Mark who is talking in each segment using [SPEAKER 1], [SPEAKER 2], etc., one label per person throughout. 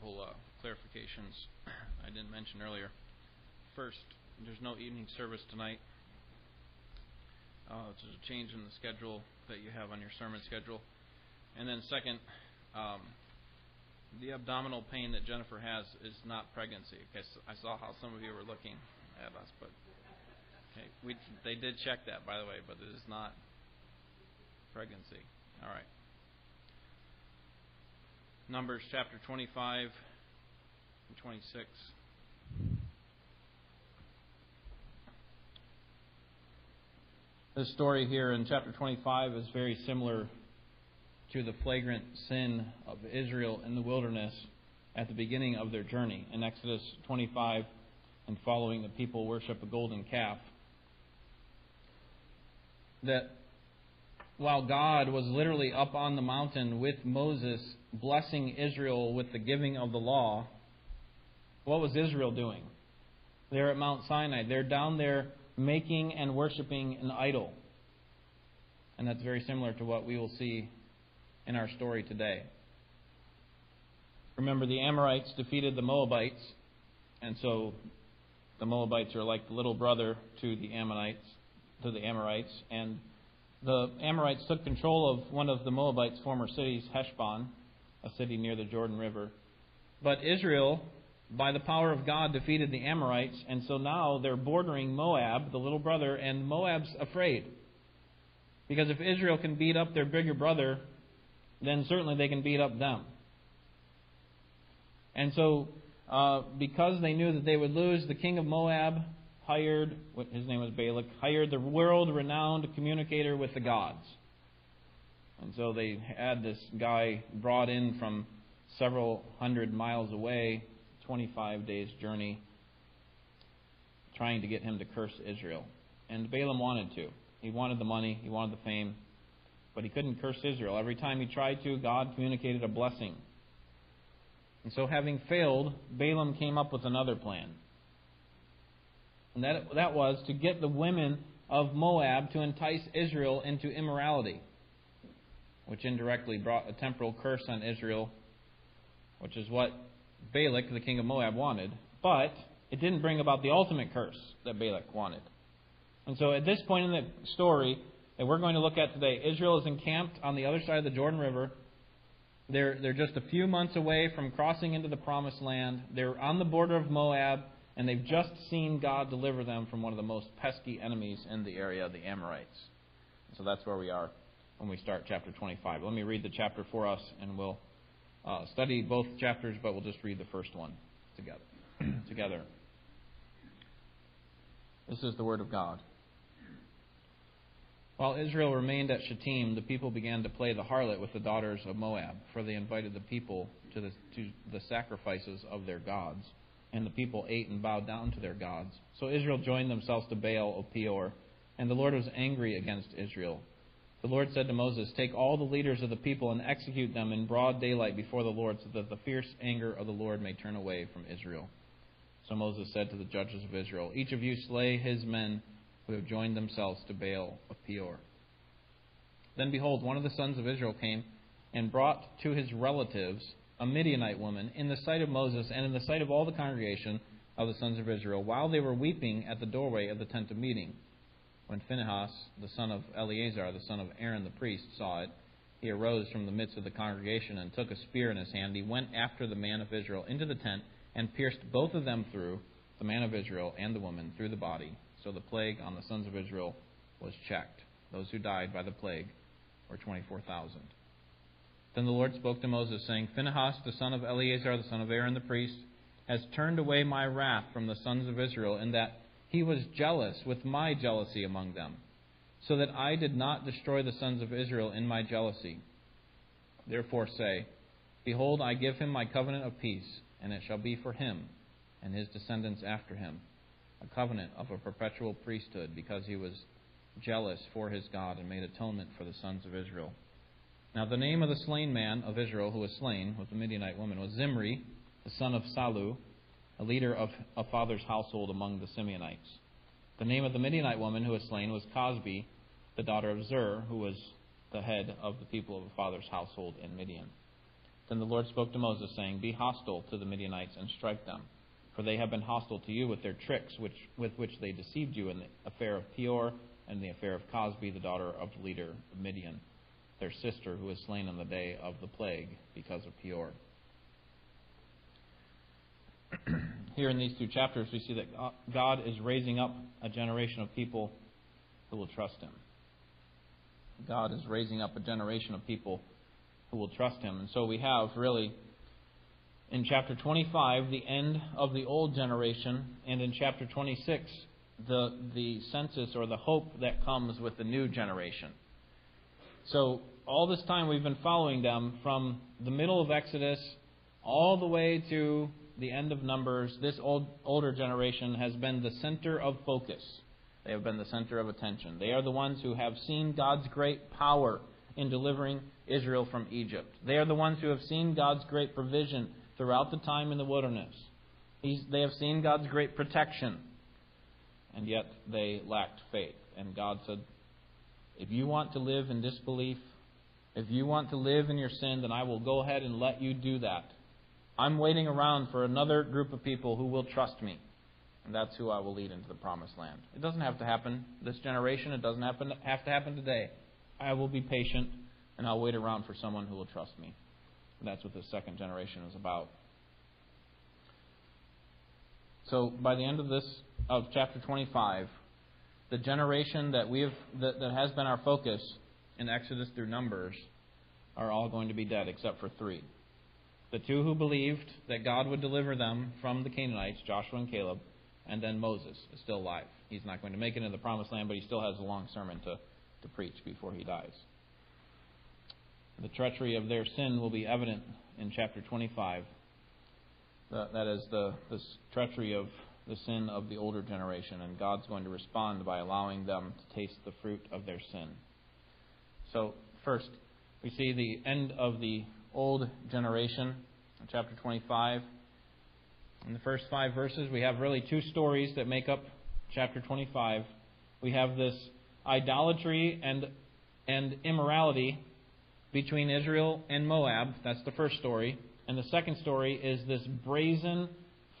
[SPEAKER 1] couple uh, clarifications I didn't mention earlier. First, there's no evening service tonight. Uh, it's a change in the schedule that you have on your sermon schedule. And then, second, um, the abdominal pain that Jennifer has is not pregnancy. Okay, so I saw how some of you were looking at us, but okay, we they did check that by the way, but it is not pregnancy. All right. Numbers chapter 25 and 26. This story here in chapter 25 is very similar to the flagrant sin of Israel in the wilderness at the beginning of their journey. In Exodus 25 and following, the people worship a golden calf. That while God was literally up on the mountain with Moses, blessing Israel with the giving of the law, what was Israel doing? They're at Mount Sinai. They're down there making and worshiping an idol. And that's very similar to what we will see in our story today. Remember, the Amorites defeated the Moabites, and so the Moabites are like the little brother to the Ammonites, to the Amorites, and the Amorites took control of one of the Moabites' former cities, Heshbon, a city near the Jordan River. But Israel, by the power of God, defeated the Amorites, and so now they're bordering Moab, the little brother, and Moab's afraid. Because if Israel can beat up their bigger brother, then certainly they can beat up them. And so, uh, because they knew that they would lose, the king of Moab hired, his name was Balak, hired the world renowned communicator with the gods. And so they had this guy brought in from several hundred miles away, 25 days' journey, trying to get him to curse Israel. And Balaam wanted to. He wanted the money, he wanted the fame, but he couldn't curse Israel. Every time he tried to, God communicated a blessing. And so, having failed, Balaam came up with another plan. And that, that was to get the women of Moab to entice Israel into immorality, which indirectly brought a temporal curse on Israel, which is what Balak, the king of Moab, wanted. But it didn't bring about the ultimate curse that Balak wanted. And so at this point in the story that we're going to look at today, Israel is encamped on the other side of the Jordan River. They're, they're just a few months away from crossing into the promised land. They're on the border of Moab, and they've just seen God deliver them from one of the most pesky enemies in the area, the Amorites. So that's where we are when we start chapter 25. Let me read the chapter for us, and we'll uh, study both chapters, but we'll just read the first one together. together. This is the Word of God. While Israel remained at Shittim, the people began to play the harlot with the daughters of Moab, for they invited the people to the, to the sacrifices of their gods. And the people ate and bowed down to their gods. So Israel joined themselves to Baal of Peor, and the Lord was angry against Israel. The Lord said to Moses, Take all the leaders of the people and execute them in broad daylight before the Lord, so that the fierce anger of the Lord may turn away from Israel. So Moses said to the judges of Israel, Each of you slay his men who have joined themselves to Baal of Peor. Then behold, one of the sons of Israel came and brought to his relatives a Midianite woman in the sight of Moses and in the sight of all the congregation of the sons of Israel, while they were weeping at the doorway of the tent of meeting. When Phinehas, the son of Eleazar, the son of Aaron the priest, saw it, he arose from the midst of the congregation and took a spear in his hand. He went after the man of Israel into the tent and pierced both of them through, the man of Israel and the woman, through the body, so the plague on the sons of Israel was checked. Those who died by the plague were 24,000. Then the Lord spoke to Moses, saying, Phinehas, the son of Eleazar, the son of Aaron the priest, has turned away my wrath from the sons of Israel, in that he was jealous with my jealousy among them, so that I did not destroy the sons of Israel in my jealousy. Therefore say, Behold, I give him my covenant of peace, and it shall be for him and his descendants after him a covenant of a perpetual priesthood because he was jealous for his God and made atonement for the sons of Israel. Now, the name of the slain man of Israel who was slain with the Midianite woman was Zimri, the son of Salu, a leader of a father's household among the Simeonites. The name of the Midianite woman who was slain was Cozbi, the daughter of Zur, who was the head of the people of a father's household in Midian. Then the Lord spoke to Moses, saying, Be hostile to the Midianites and strike them, for they have been hostile to you with their tricks, which, with which they deceived you in the affair of Peor and the affair of Cozbi, the daughter of the leader of Midian, their sister, who was slain on the day of the plague because of Peor. Here in these two chapters, we see that God is raising up a generation of people who will trust Him. God is raising up a generation of people who will trust him. And so we have really in chapter 25 the end of the old generation, and in chapter 26 the the census or the hope that comes with the new generation. So all this time we've been following them from the middle of Exodus all the way to the end of Numbers. This old older generation has been the center of focus. They have been the center of attention. They are the ones who have seen God's great power in delivering Israel from Egypt. They are the ones who have seen God's great provision throughout the time in the wilderness. He's, they have seen God's great protection, and yet they lacked faith. And God said, If you want to live in disbelief, if you want to live in your sin, then I will go ahead and let you do that. I'm waiting around for another group of people who will trust me. And that's who I will lead into the promised land. It doesn't have to happen this generation. It doesn't happen, have to happen today. I will be patient and I'll wait around for someone who will trust me. And that's what the second generation is about. So by the end of this of chapter 25, the generation that we have that, that has been our focus in Exodus through Numbers are all going to be dead except for three. The two who believed that God would deliver them from the Canaanites, Joshua and Caleb, and then Moses is still alive. He's not going to make it into the promised land, but he still has a long sermon to to preach before he dies. The treachery of their sin will be evident in chapter 25. That is the, the treachery of the sin of the older generation, and God's going to respond by allowing them to taste the fruit of their sin. So, first, we see the end of the old generation, chapter 25. In the first five verses, we have really two stories that make up chapter 25. We have this idolatry and, and immorality between Israel and Moab. That's the first story. And the second story is this brazen,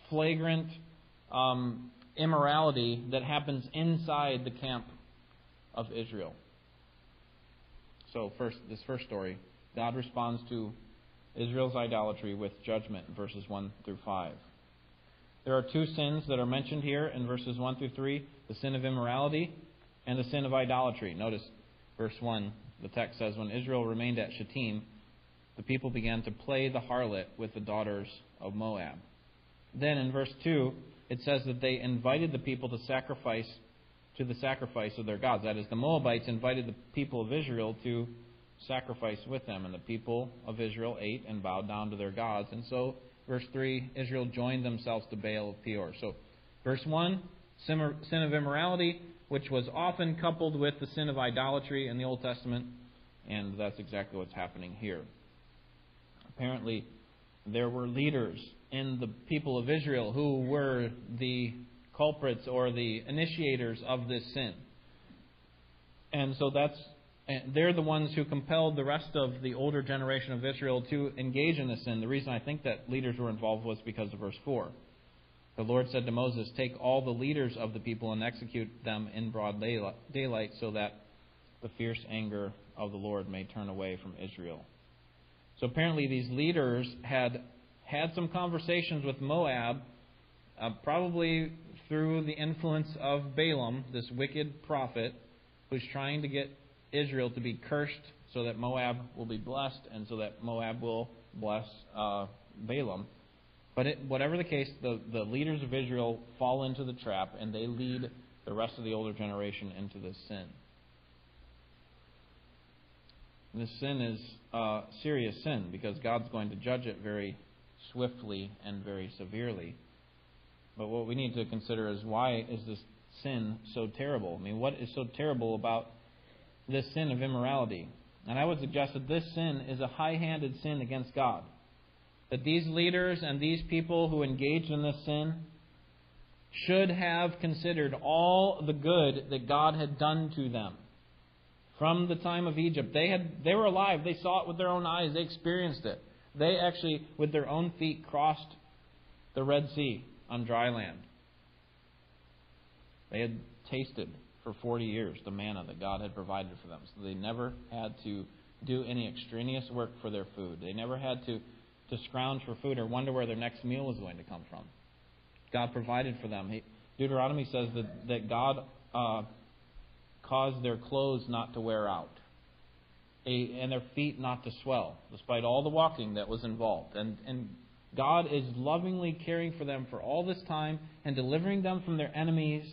[SPEAKER 1] flagrant um, immorality that happens inside the camp of Israel. So, first, this first story, God responds to Israel's idolatry with judgment, verses 1 through 5. There are two sins that are mentioned here in verses 1 through 3 the sin of immorality and the sin of idolatry. Notice verse 1, the text says, When Israel remained at Shittim, the people began to play the harlot with the daughters of Moab. Then in verse 2, it says that they invited the people to sacrifice to the sacrifice of their gods. That is, the Moabites invited the people of Israel to sacrifice with them, and the people of Israel ate and bowed down to their gods. And so, verse 3, Israel joined themselves to Baal of Peor. So, verse 1, sin of immorality which was often coupled with the sin of idolatry in the Old Testament, and that's exactly what's happening here. Apparently, there were leaders in the people of Israel who were the culprits or the initiators of this sin. And so that's they're the ones who compelled the rest of the older generation of Israel to engage in this sin. The reason I think that leaders were involved was because of verse 4. The Lord said to Moses, Take all the leaders of the people and execute them in broad daylight, so that the fierce anger of the Lord may turn away from Israel. So apparently, these leaders had had some conversations with Moab, uh, probably through the influence of Balaam, this wicked prophet, who's trying to get Israel to be cursed so that Moab will be blessed and so that Moab will bless uh, Balaam. But it, whatever the case, the, the leaders of Israel fall into the trap and they lead the rest of the older generation into this sin. This sin is a serious sin because God's going to judge it very swiftly and very severely. But what we need to consider is why is this sin so terrible? I mean, what is so terrible about this sin of immorality? And I would suggest that this sin is a high handed sin against God that these leaders and these people who engaged in this sin should have considered all the good that God had done to them from the time of Egypt. They had they were alive, they saw it with their own eyes, they experienced it. They actually, with their own feet, crossed the Red Sea on dry land. They had tasted for 40 years the manna that God had provided for them. So they never had to do any extraneous work for their food. They never had to, to scrounge for food or wonder where their next meal was going to come from. God provided for them. He, Deuteronomy says that, that God uh, caused their clothes not to wear out a, and their feet not to swell, despite all the walking that was involved. And, and God is lovingly caring for them for all this time and delivering them from their enemies.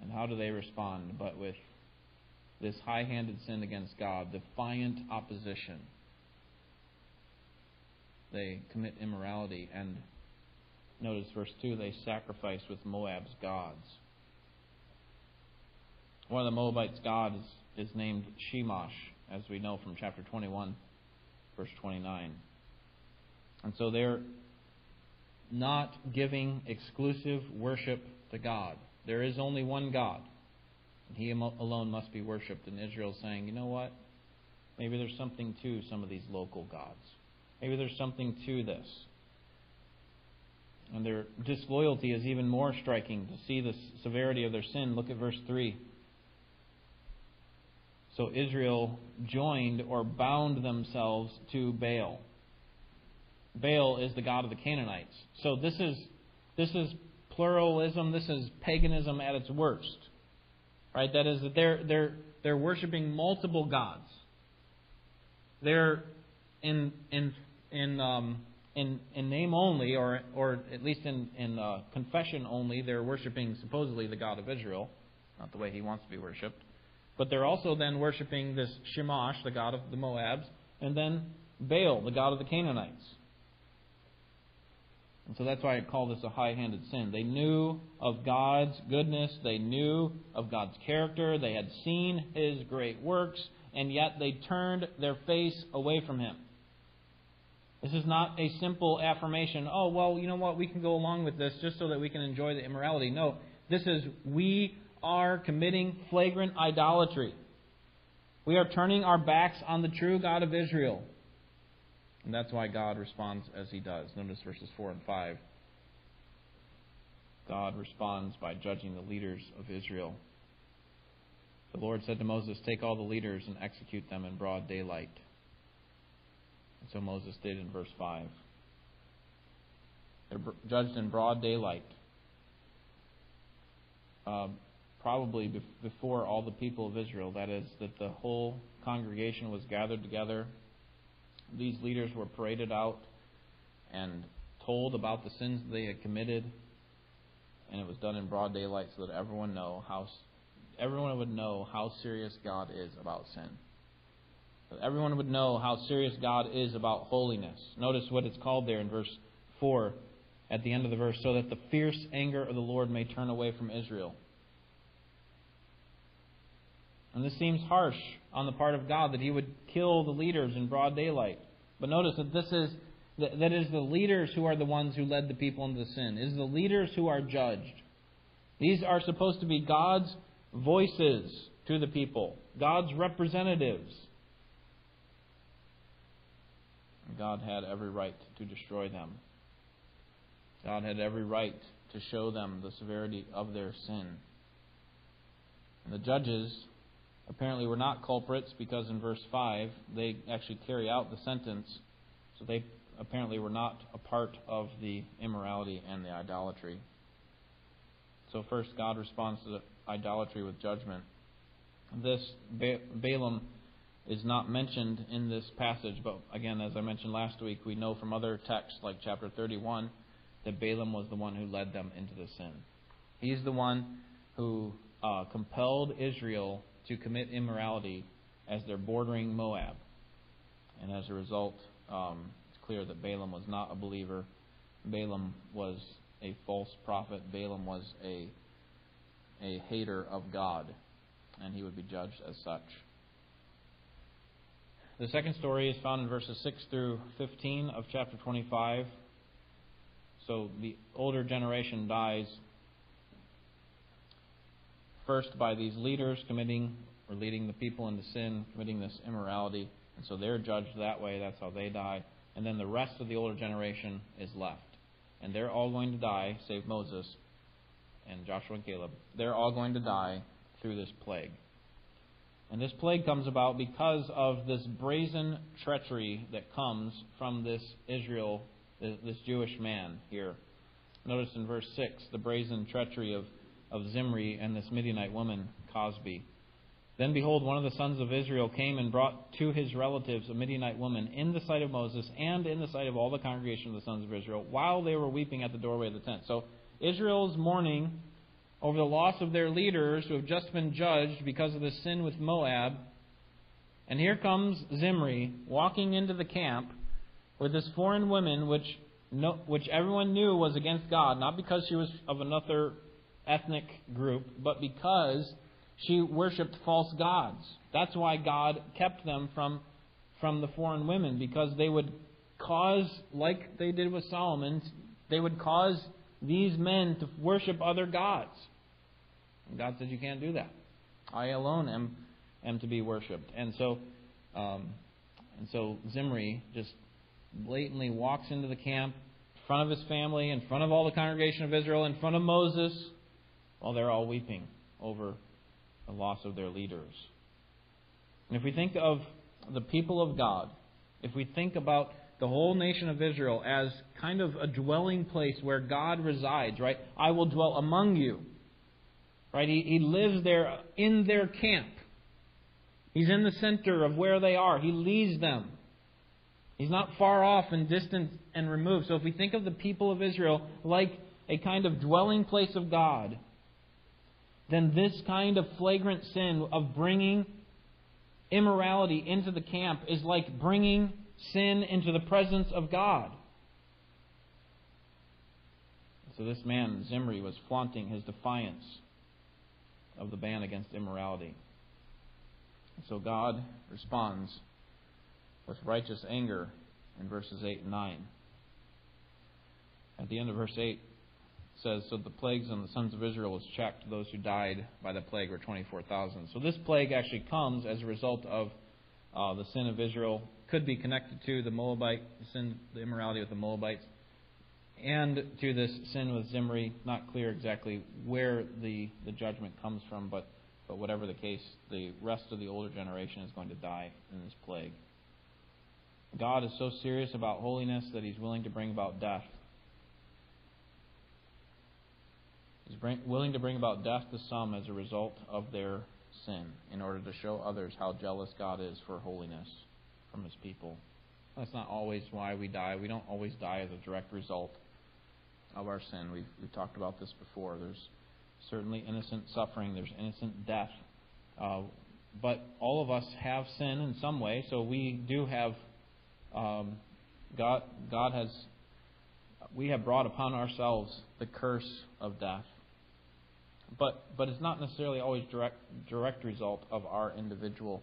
[SPEAKER 1] And how do they respond? But with this high handed sin against God, defiant opposition. They commit immorality and Notice verse 2 they sacrifice with Moab's gods. One of the Moabites' gods is named Chemosh, as we know from chapter 21, verse 29. And so they're not giving exclusive worship to God. There is only one God, and He alone must be worshipped. And Israel's saying, you know what? Maybe there's something to some of these local gods. Maybe there's something to this. And their disloyalty is even more striking to see the severity of their sin. Look at verse 3. So Israel joined or bound themselves to Baal. Baal is the god of the Canaanites. So this is this is pluralism, this is paganism at its worst. Right? That is that they're they're they're worshiping multiple gods. They're in in in um, in, in name only, or, or at least in, in uh, confession only, they're worshiping supposedly the God of Israel, not the way he wants to be worshipped. But they're also then worshiping this Chemosh, the God of the Moabs, and then Baal, the God of the Canaanites. And so that's why I call this a high handed sin. They knew of God's goodness, they knew of God's character, they had seen his great works, and yet they turned their face away from him. This is not a simple affirmation, oh, well, you know what, we can go along with this just so that we can enjoy the immorality. No, this is we are committing flagrant idolatry. We are turning our backs on the true God of Israel. And that's why God responds as he does. Notice verses 4 and 5. God responds by judging the leaders of Israel. The Lord said to Moses, Take all the leaders and execute them in broad daylight. And so Moses did in verse 5. They're judged in broad daylight. Uh, probably before all the people of Israel. That is, that the whole congregation was gathered together. These leaders were paraded out and told about the sins they had committed, and it was done in broad daylight so that everyone know how everyone would know how serious God is about sin. Everyone would know how serious God is about holiness. Notice what it's called there in verse 4 at the end of the verse so that the fierce anger of the Lord may turn away from Israel. And this seems harsh on the part of God that he would kill the leaders in broad daylight. But notice that this is that it is the leaders who are the ones who led the people into sin. It is the leaders who are judged. These are supposed to be God's voices to the people, God's representatives. God had every right to destroy them. God had every right to show them the severity of their sin. And the judges apparently were not culprits because in verse 5 they actually carry out the sentence. So they apparently were not a part of the immorality and the idolatry. So, first, God responds to idolatry with judgment. This Balaam is not mentioned in this passage, but again, as I mentioned last week, we know from other texts like chapter 31 that Balaam was the one who led them into the sin. He's the one who uh, compelled Israel to commit immorality as they're bordering Moab. And as a result, um, it's clear that Balaam was not a believer. Balaam was a false prophet. Balaam was a, a hater of God, and he would be judged as such. The second story is found in verses 6 through 15 of chapter 25. So the older generation dies first by these leaders committing or leading the people into sin, committing this immorality, and so they're judged that way. That's how they die. And then the rest of the older generation is left. And they're all going to die, save Moses and Joshua and Caleb. They're all going to die through this plague. And this plague comes about because of this brazen treachery that comes from this Israel, this Jewish man here. Notice in verse 6 the brazen treachery of, of Zimri and this Midianite woman, Cozbi. Then behold, one of the sons of Israel came and brought to his relatives a Midianite woman in the sight of Moses and in the sight of all the congregation of the sons of Israel while they were weeping at the doorway of the tent. So Israel's mourning over the loss of their leaders who have just been judged because of the sin with Moab. And here comes Zimri walking into the camp with this foreign woman, which, no, which everyone knew was against God, not because she was of another ethnic group, but because she worshipped false gods. That's why God kept them from, from the foreign women, because they would cause, like they did with Solomon, they would cause these men to worship other gods. And God said, You can't do that. I alone am, am to be worshipped. And so, um, and so Zimri just blatantly walks into the camp in front of his family, in front of all the congregation of Israel, in front of Moses, while they're all weeping over the loss of their leaders. And if we think of the people of God, if we think about the whole nation of Israel as kind of a dwelling place where God resides, right? I will dwell among you. Right? He, he lives there in their camp. He's in the center of where they are. He leads them. He's not far off and distant and removed. So if we think of the people of Israel like a kind of dwelling place of God, then this kind of flagrant sin of bringing immorality into the camp is like bringing sin into the presence of God. So this man, Zimri, was flaunting his defiance of the ban against immorality. So God responds with righteous anger in verses 8 and 9. At the end of verse 8, says, So the plagues on the sons of Israel was checked. Those who died by the plague were 24,000. So this plague actually comes as a result of uh, the sin of Israel could be connected to the Moabite sin, the immorality with the Moabites, and to this sin with Zimri. Not clear exactly where the, the judgment comes from, but, but whatever the case, the rest of the older generation is going to die in this plague. God is so serious about holiness that he's willing to bring about death. Bring, willing to bring about death to some as a result of their sin in order to show others how jealous God is for holiness from his people. That's not always why we die. We don't always die as a direct result of our sin. We've, we've talked about this before. There's certainly innocent suffering, there's innocent death. Uh, but all of us have sin in some way, so we do have um, God. God has we have brought upon ourselves the curse of death. But but it's not necessarily always direct direct result of our individual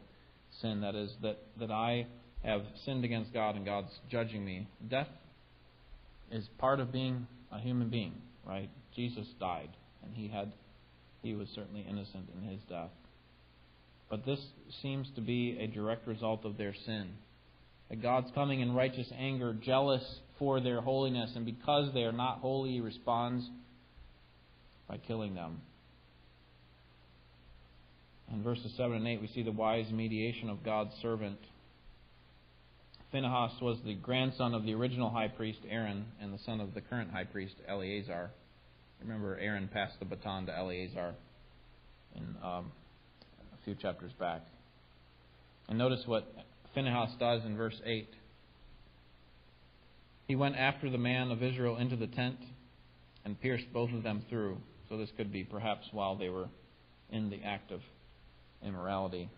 [SPEAKER 1] sin. That is that that I have sinned against God and God's judging me. Death is part of being a human being, right? Jesus died, and he had he was certainly innocent in his death. But this seems to be a direct result of their sin. That God's coming in righteous anger, jealous for their holiness, and because they are not holy, he responds by killing them. In verses 7 and 8, we see the wise mediation of God's servant Phinehas was the grandson of the original high priest Aaron and the son of the current high priest Eleazar. Remember, Aaron passed the baton to Eleazar in um, a few chapters back. And notice what Phinehas does in verse 8. He went after the man of Israel into the tent and pierced both of them through. So this could be perhaps while they were in the act of immorality.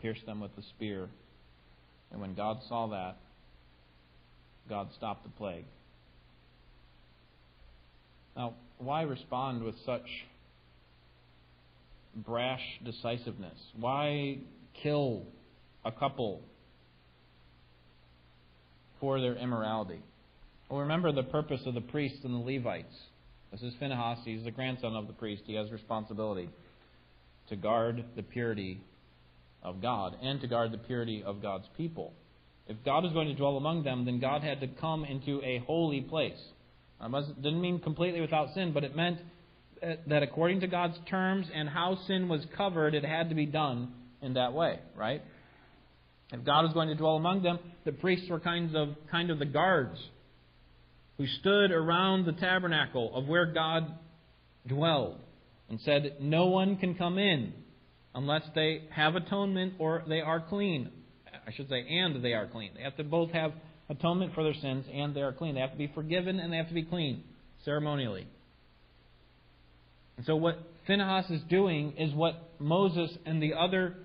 [SPEAKER 1] Pierced them with the spear and when God saw that, God stopped the plague. Now, why respond with such brash decisiveness? Why kill a couple for their immorality? Well, remember the purpose of the priests and the Levites. This is Phinehas. He's the grandson of the priest. He has responsibility. To guard the purity of God and to guard the purity of God's people. If God was going to dwell among them, then God had to come into a holy place. It didn't mean completely without sin, but it meant uh, that according to God's terms and how sin was covered, it had to be done in that way, right? If God was going to dwell among them, the priests were kinds of kind of the guards who stood around the tabernacle of where God dwelled and said, No one can come in unless they have atonement or they are clean. I should say, and they are clean. They have to both have atonement for their sins and they are clean. They have to be forgiven and they have to be clean ceremonially. And so what Phinehas is doing is what Moses and the other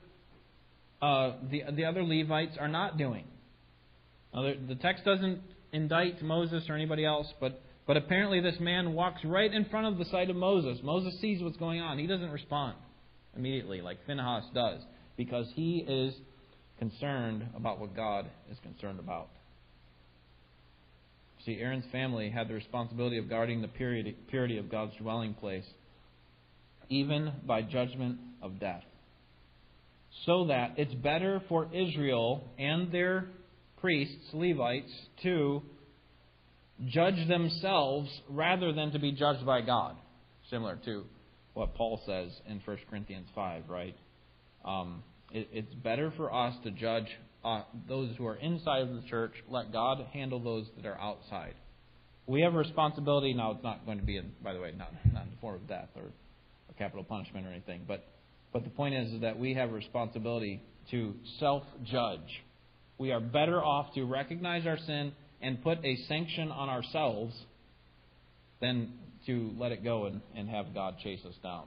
[SPEAKER 1] uh, the the other Levites are not doing. Now, the, the text doesn't indict Moses or anybody else, but but apparently this man walks right in front of the sight of Moses. Moses sees what's going on. He doesn't respond immediately like Phinehas does because he is concerned about what God is concerned about. See, Aaron's family had the responsibility of guarding the purity of God's dwelling place, even by judgment of death. So that it's better for Israel and their priests, Levites, to judge themselves rather than to be judged by God. Similar to what Paul says in 1 Corinthians 5, right? Um, it, it's better for us to judge uh, those who are inside of the church. Let God handle those that are outside. We have a responsibility. Now, it's not going to be, in, by the way, not, not in the form of death or, or capital punishment or anything. But, but the point is, is that we have a responsibility to self judge. We are better off to recognize our sin and put a sanction on ourselves than to let it go and, and have God chase us down.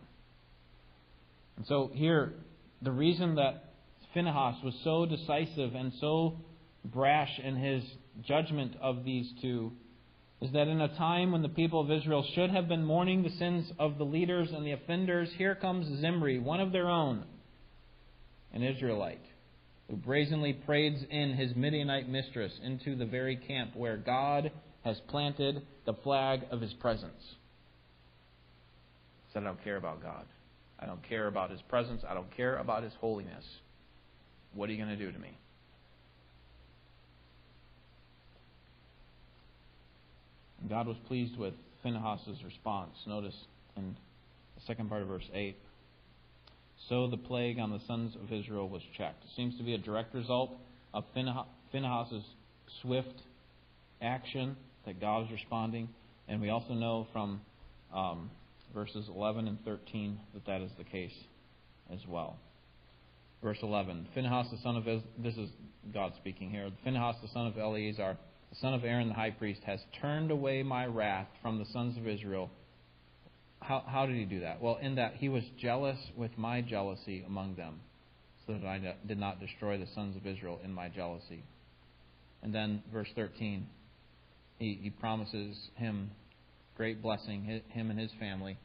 [SPEAKER 1] And so here, the reason that Phinehas was so decisive and so brash in his judgment of these two is that in a time when the people of Israel should have been mourning the sins of the leaders and the offenders, here comes Zimri, one of their own, an Israelite, who brazenly parades in his Midianite mistress into the very camp where God has planted the flag of his presence. Said, I don't care about God. I don't care about his presence. I don't care about his holiness. What are you going to do to me? God was pleased with Phinehas' response. Notice in the second part of verse 8. So the plague on the sons of Israel was checked. It seems to be a direct result of Phinehas' swift action that God is responding. And we also know from um, verses 11 and 13 that that is the case as well. Verse 11 Phinehas the son of this is God speaking here. Phinehas the son of Eleazar, the son of Aaron the high priest, has turned away my wrath from the sons of Israel. How, how did he do that? Well, in that he was jealous with my jealousy among them, so that I did not destroy the sons of Israel in my jealousy. And then verse 13, he, he promises him great blessing, him and his family.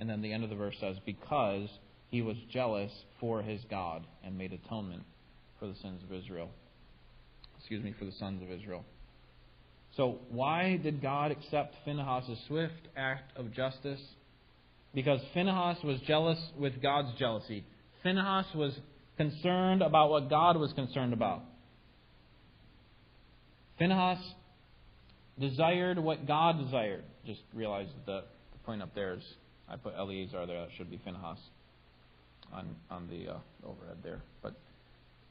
[SPEAKER 1] And then the end of the verse says, Because he was jealous for his God and made atonement for the sins of Israel. Excuse me, for the sons of Israel. So, why did God accept Phinehas' swift act of justice? Because Phinehas was jealous with God's jealousy. Phinehas was concerned about what God was concerned about. Phinehas desired what God desired. Just realize that the point up there is I put Eleazar there. That should be Phinehas on on the uh, overhead there. But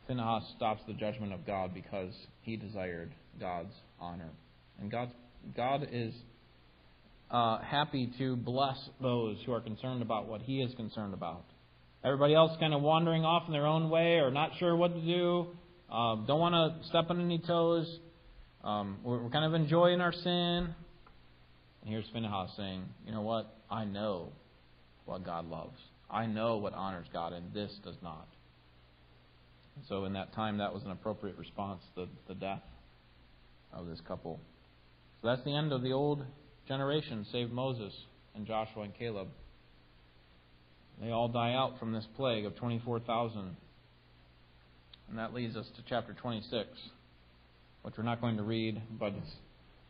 [SPEAKER 1] Phinehas stops the judgment of God because he desired God's honor, and God God is uh, happy to bless those who are concerned about what He is concerned about. Everybody else kind of wandering off in their own way or not sure what to do, uh, don't want to step on any toes. Um, we're, we're kind of enjoying our sin. And here's Phinehas saying, you know what? I know what God loves. I know what honors God, and this does not. So in that time, that was an appropriate response to the death of this couple. So that's the end of the old generation, save Moses and Joshua and Caleb. They all die out from this plague of 24,000. And that leads us to chapter 26, which we're not going to read, but it's,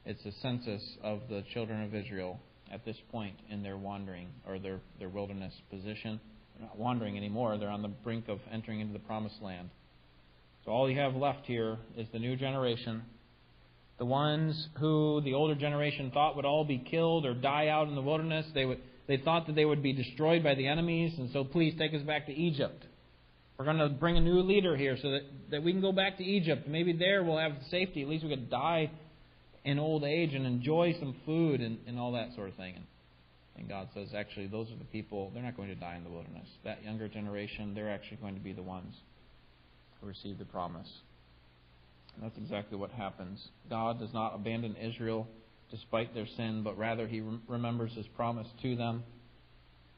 [SPEAKER 1] it's a census of the children of Israel at this point in their wandering or their, their wilderness position. They're not wandering anymore. They're on the brink of entering into the promised land. So all you have left here is the new generation. The ones who the older generation thought would all be killed or die out in the wilderness, they would they thought that they would be destroyed by the enemies, and so please take us back to Egypt. We're going to bring a new leader here so that, that we can go back to Egypt. Maybe there we'll have safety. At least we could die in old age and enjoy some food and, and all that sort of thing. And, and God says, actually, those are the people, they're not going to die in the wilderness. That younger generation, they're actually going to be the ones who receive the promise. And that's exactly what happens. God does not abandon Israel despite their sin, but rather he remembers his promise to them.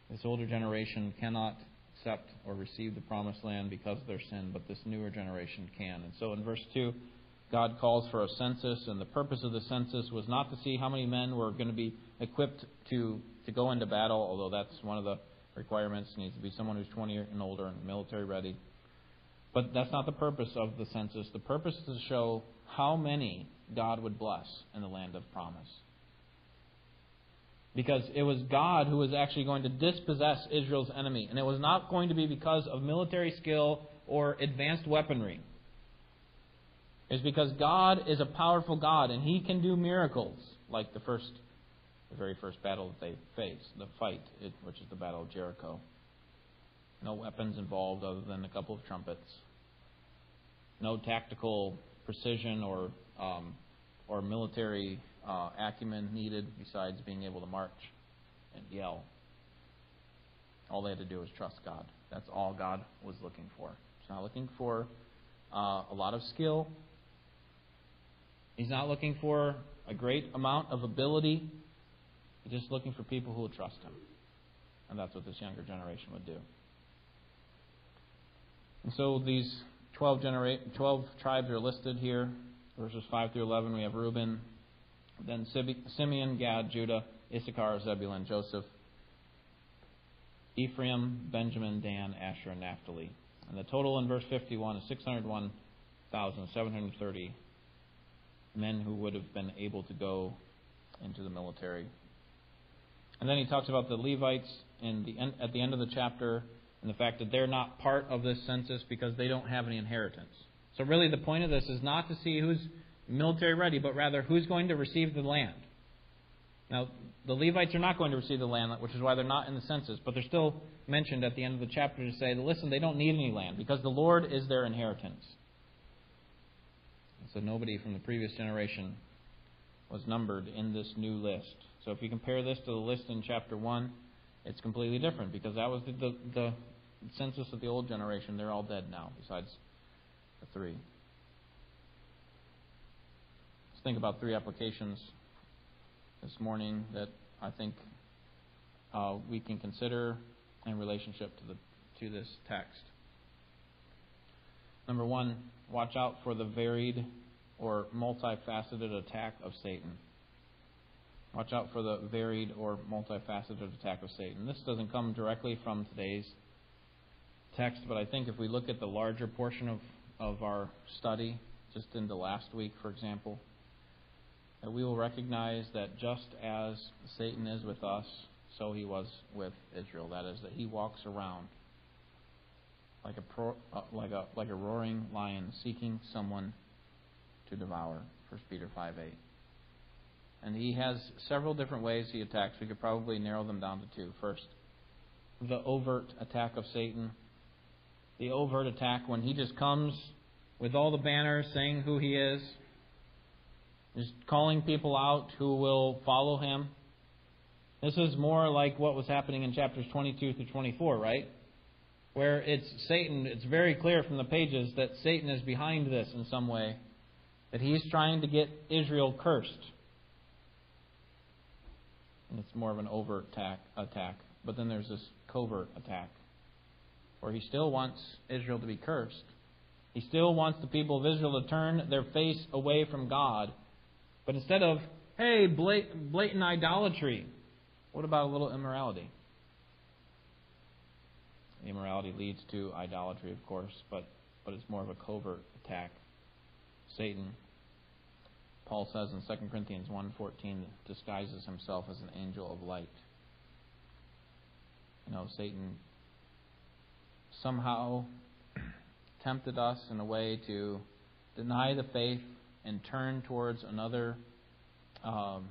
[SPEAKER 1] This older generation cannot accept or receive the promised land because of their sin, but this newer generation can. And so in verse 2, God calls for a census, and the purpose of the census was not to see how many men were going to be equipped to, to go into battle, although that's one of the requirements. It needs to be someone who's 20 and older and military ready. But that's not the purpose of the census. The purpose is to show how many God would bless in the land of promise. Because it was God who was actually going to dispossess Israel's enemy. And it was not going to be because of military skill or advanced weaponry. It's because God is a powerful God and He can do miracles, like the first, the very first battle that they faced, the fight, which is the Battle of Jericho. No weapons involved other than a couple of trumpets. No tactical precision or um, or military uh, acumen needed besides being able to march and yell. All they had to do was trust God. That's all God was looking for. He's not looking for uh, a lot of skill. He's not looking for a great amount of ability. He's just looking for people who will trust him. And that's what this younger generation would do. And so these 12, genera- 12 tribes are listed here. Verses 5 through 11, we have Reuben, then Simeon, Gad, Judah, Issachar, Zebulun, Joseph, Ephraim, Benjamin, Dan, Asher, and Naphtali. And the total in verse 51 is 601,730 men who would have been able to go into the military. And then he talks about the Levites in the at the end of the chapter and the fact that they're not part of this census because they don't have any inheritance. So, really, the point of this is not to see who's military ready, but rather who's going to receive the land. Now, the Levites are not going to receive the land, which is why they're not in the census, but they're still mentioned at the end of the chapter to say, listen, they don't need any land because the Lord is their inheritance. so, nobody from the previous generation was numbered in this new list. So, if you compare this to the list in chapter 1, it's completely different because that was the, the, the census of the old generation, they're all dead now, besides the three. Let's think about three applications this morning that I think uh, we can consider in relationship to the to this text. Number one, watch out for the varied or multifaceted attack of Satan. Watch out for the varied or multifaceted attack of Satan. This doesn't come directly from today's text, but I think if we look at the larger portion of, of our study, just in the last week, for example, that we will recognize that just as Satan is with us, so he was with Israel. That is, that he walks around like a pro, uh, like a like a roaring lion seeking someone to devour. 1 Peter five eight. And he has several different ways he attacks. We could probably narrow them down to two. First, the overt attack of Satan the overt attack when he just comes with all the banners saying who he is, just calling people out who will follow him. This is more like what was happening in chapters 22 through 24, right? Where it's Satan, it's very clear from the pages that Satan is behind this in some way, that he's trying to get Israel cursed. And it's more of an overt attack, attack. But then there's this covert attack where he still wants Israel to be cursed. He still wants the people of Israel to turn their face away from God. But instead of, hey, blatant idolatry, what about a little immorality? Immorality leads to idolatry, of course, but, but it's more of a covert attack. Satan, Paul says in 2 Corinthians 1.14, disguises himself as an angel of light. You know, Satan somehow tempted us in a way to deny the faith and turn towards another um,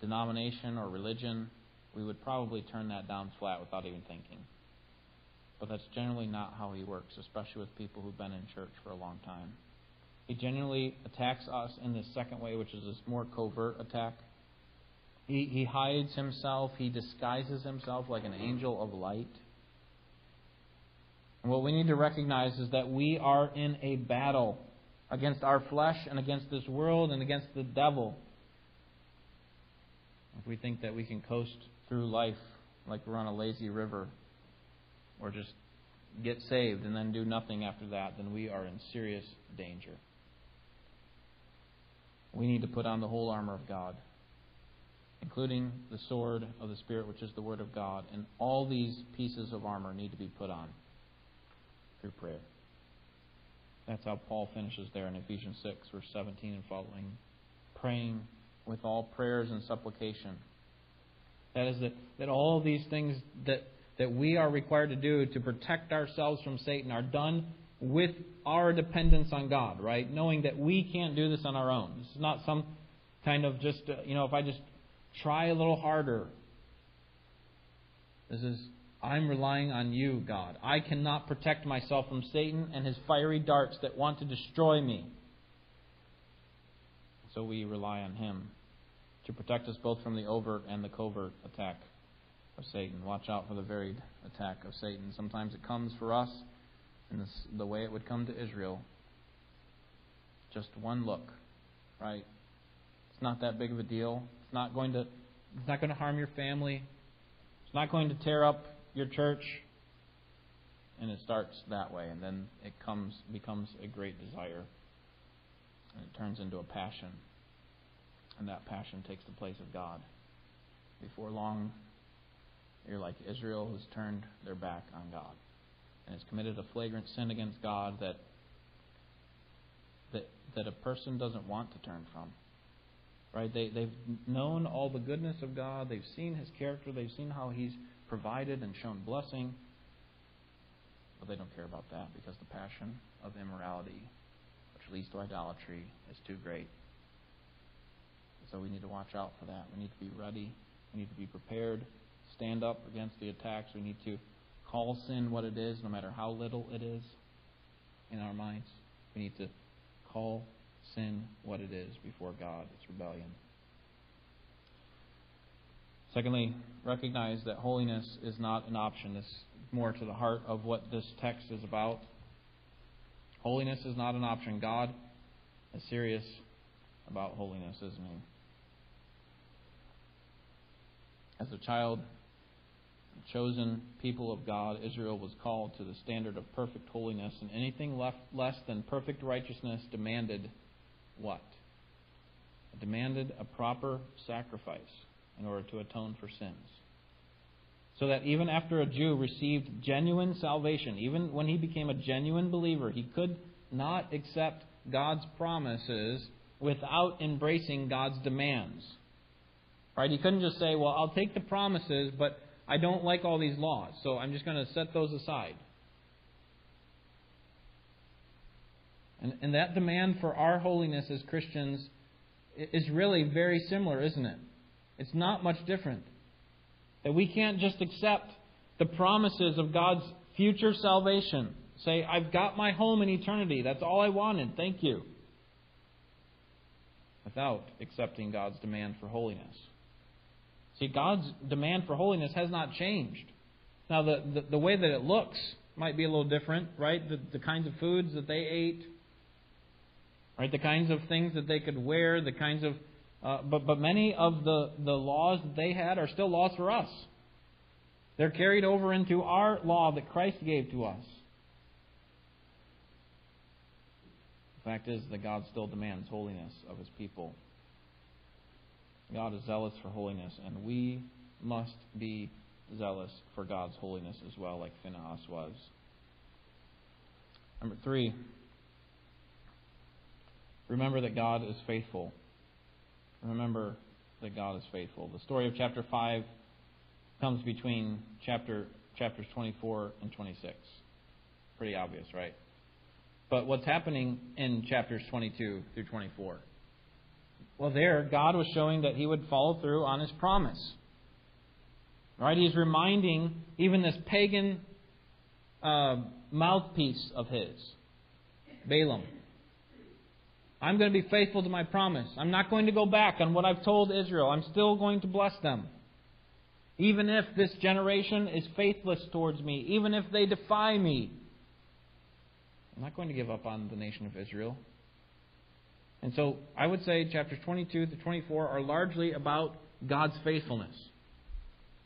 [SPEAKER 1] denomination or religion, we would probably turn that down flat without even thinking. But that's generally not how he works, especially with people who've been in church for a long time. He generally attacks us in this second way, which is this more covert attack. He, he hides himself, he disguises himself like an angel of light. And what we need to recognize is that we are in a battle against our flesh and against this world and against the devil. If we think that we can coast through life like we're on a lazy river or just get saved and then do nothing after that, then we are in serious danger. We need to put on the whole armor of God, including the sword of the Spirit, which is the Word of God. And all these pieces of armor need to be put on through prayer. That's how Paul finishes there in Ephesians 6, verse 17 and following. Praying with all prayers and supplication. That is, that, that all these things that, that we are required to do to protect ourselves from Satan are done with our dependence on God, right? Knowing that we can't do this on our own. This is not some kind of just, uh, you know, if I just try a little harder. This is I'm relying on you, God. I cannot protect myself from Satan and his fiery darts that want to destroy me. So we rely on him to protect us both from the overt and the covert attack of Satan. Watch out for the varied attack of Satan. Sometimes it comes for us in this, the way it would come to Israel. Just one look, right? It's not that big of a deal. It's not going to it's not going to harm your family. It's not going to tear up your church. And it starts that way, and then it comes becomes a great desire, and it turns into a passion, and that passion takes the place of God. Before long, you're like Israel who's turned their back on God and has committed a flagrant sin against God that that that a person doesn't want to turn from. Right? They they've known all the goodness of God, they've seen his character, they've seen how he's provided and shown blessing. But they don't care about that because the passion of immorality, which leads to idolatry, is too great. So we need to watch out for that. We need to be ready. We need to be prepared. Stand up against the attacks. We need to call sin what it is, no matter how little it is in our minds. We need to call sin what it is before God. It's rebellion. Secondly, recognize that holiness is not an option. This is more to the heart of what this text is about. Holiness is not an option. God is serious about holiness, isn't he? As a child, chosen people of God, Israel was called to the standard of perfect holiness, and anything less than perfect righteousness demanded what? It demanded a proper sacrifice in order to atone for sins. So that even after a Jew received genuine salvation, even when he became a genuine believer, he could not accept God's promises without embracing God's demands. Right? He couldn't just say, "Well, I'll take the promises, but I don't like all these laws, so I'm just going to set those aside." And, and that demand for our holiness as Christians is really very similar, isn't it? It's not much different. That we can't just accept the promises of God's future salvation. Say, I've got my home in eternity. That's all I wanted. Thank you. Without accepting God's demand for holiness. See, God's demand for holiness has not changed. Now, the, the, the way that it looks might be a little different, right? The, the kinds of foods that they ate, right? The kinds of things that they could wear, the kinds of uh, but, but many of the, the laws that they had are still laws for us. They're carried over into our law that Christ gave to us. The fact is that God still demands holiness of his people. God is zealous for holiness, and we must be zealous for God's holiness as well, like Phinehas was. Number three, remember that God is faithful. Remember that God is faithful. The story of chapter 5 comes between chapter chapters 24 and 26. Pretty obvious, right? But what's happening in chapters 22 through 24? Well, there, God was showing that He would follow through on His promise. Right? He's reminding even this pagan uh, mouthpiece of His, Balaam. I'm going to be faithful to my promise. I'm not going to go back on what I've told Israel. I'm still going to bless them. Even if this generation is faithless towards me, even if they defy me, I'm not going to give up on the nation of Israel. And so I would say chapters 22 to 24 are largely about God's faithfulness.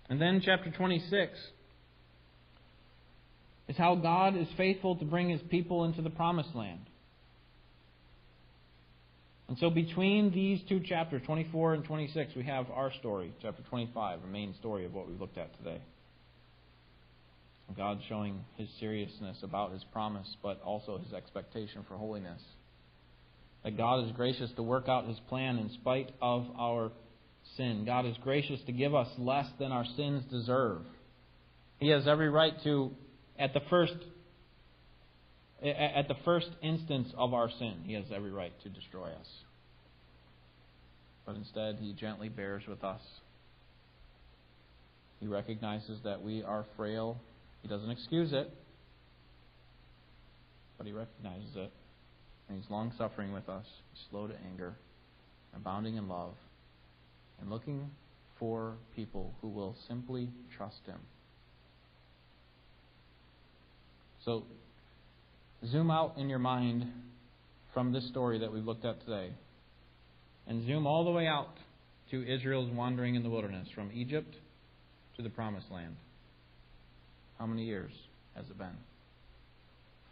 [SPEAKER 1] And then chapter 26 is how God is faithful to bring his people into the promised land. And so between these two chapters, 24 and 26, we have our story, chapter 25, the main story of what we've looked at today. God showing his seriousness about his promise, but also his expectation for holiness. That God is gracious to work out his plan in spite of our sin. God is gracious to give us less than our sins deserve. He has every right to, at the first at the first instance of our sin, he has every right to destroy us. But instead, he gently bears with us. He recognizes that we are frail he doesn't excuse it, but he recognizes it. And he's long suffering with us, slow to anger, abounding in love, and looking for people who will simply trust him. So, zoom out in your mind from this story that we've looked at today, and zoom all the way out to Israel's wandering in the wilderness from Egypt to the promised land. How many years has it been?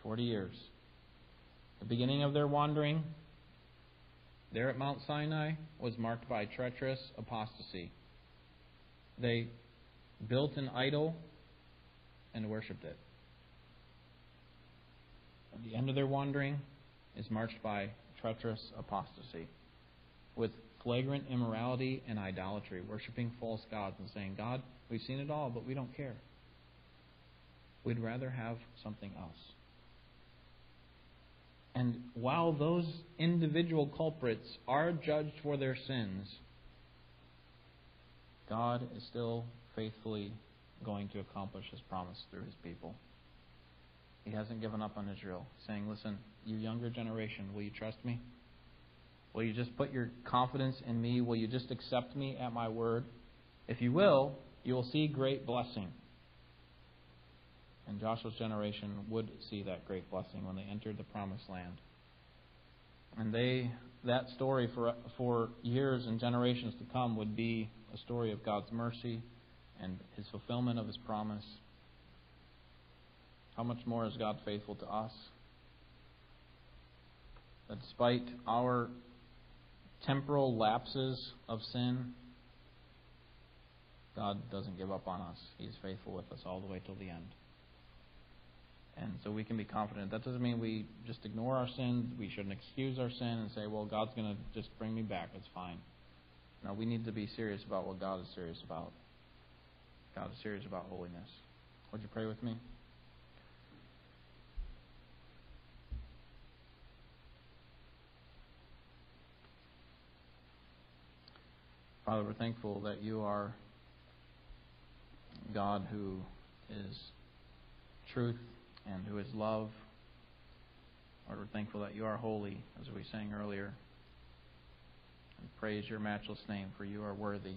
[SPEAKER 1] Forty years. The beginning of their wandering there at Mount Sinai was marked by treacherous apostasy. They built an idol and worshipped it. The end of their wandering is marked by treacherous apostasy, with flagrant immorality and idolatry, worshiping false gods and saying, God, we've seen it all, but we don't care. We'd rather have something else. And while those individual culprits are judged for their sins, God is still faithfully going to accomplish his promise through his people. He hasn't given up on Israel, saying, Listen, you younger generation, will you trust me? Will you just put your confidence in me? Will you just accept me at my word? If you will, you will see great blessing. And Joshua's generation would see that great blessing when they entered the promised land. And they that story for for years and generations to come would be a story of God's mercy and his fulfillment of his promise. How much more is God faithful to us? That despite our temporal lapses of sin, God doesn't give up on us. He's faithful with us all the way till the end. And so we can be confident. That doesn't mean we just ignore our sins. We shouldn't excuse our sin and say, well, God's going to just bring me back. It's fine. No, we need to be serious about what God is serious about. God is serious about holiness. Would you pray with me? Father, we're thankful that you are God who is truth and who is love. Lord, we're thankful that you are holy, as we sang earlier. And praise your matchless name, for you are worthy.